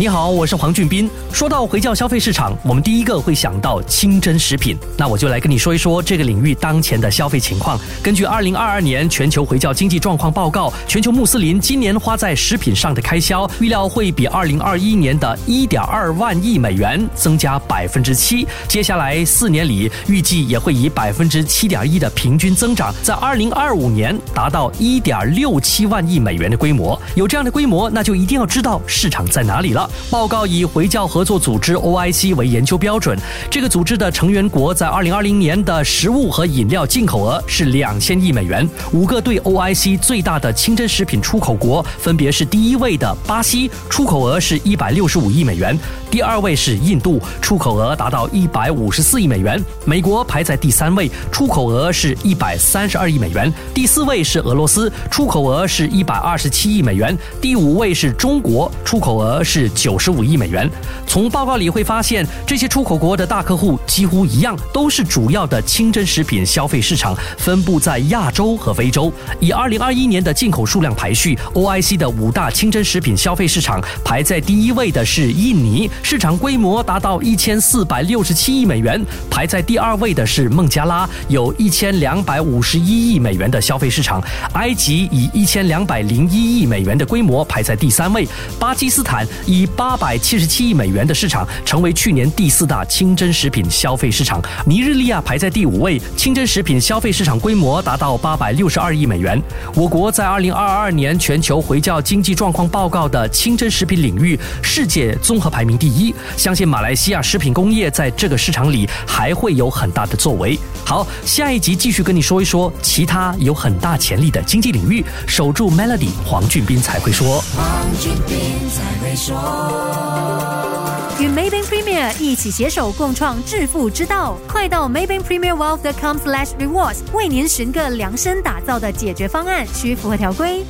你好，我是黄俊斌。说到回教消费市场，我们第一个会想到清真食品。那我就来跟你说一说这个领域当前的消费情况。根据二零二二年全球回教经济状况报告，全球穆斯林今年花在食品上的开销预料会比二零二一年的一点二万亿美元增加百分之七。接下来四年里，预计也会以百分之七点一的平均增长，在二零二五年达到一点六七万亿美元的规模。有这样的规模，那就一定要知道市场在哪里了。报告以回教合作组织 OIC 为研究标准，这个组织的成员国在2020年的食物和饮料进口额是两千亿美元。五个对 OIC 最大的清真食品出口国分别是：第一位的巴西，出口额是一百六十五亿美元；第二位是印度，出口额达到一百五十四亿美元；美国排在第三位，出口额是一百三十二亿美元；第四位是俄罗斯，出口额是一百二十七亿美元；第五位是中国，出口额是九。十五亿美元。从报告里会发现，这些出口国的大客户几乎一样，都是主要的清真食品消费市场，分布在亚洲和非洲。以二零二一年的进口数量排序，OIC 的五大清真食品消费市场排在第一位的是印尼，市场规模达到一千四百六十七亿美元；排在第二位的是孟加拉，有一千两百五十一亿美元的消费市场；埃及以一千两百零一亿美元的规模排在第三位；巴基斯坦以八。百七十七亿美元的市场，成为去年第四大清真食品消费市场。尼日利亚排在第五位，清真食品消费市场规模达到八百六十二亿美元。我国在二零二二年全球回教经济状况报告的清真食品领域，世界综合排名第一。相信马来西亚食品工业在这个市场里还会有很大的作为。好，下一集继续跟你说一说其他有很大潜力的经济领域。守住 Melody，黄俊斌才会说。会说。与 Maybank Premier 一起携手共创致富之道，快到 Maybank Premier Wealth.com/slash rewards 为您寻个量身打造的解决方案，需符合条规。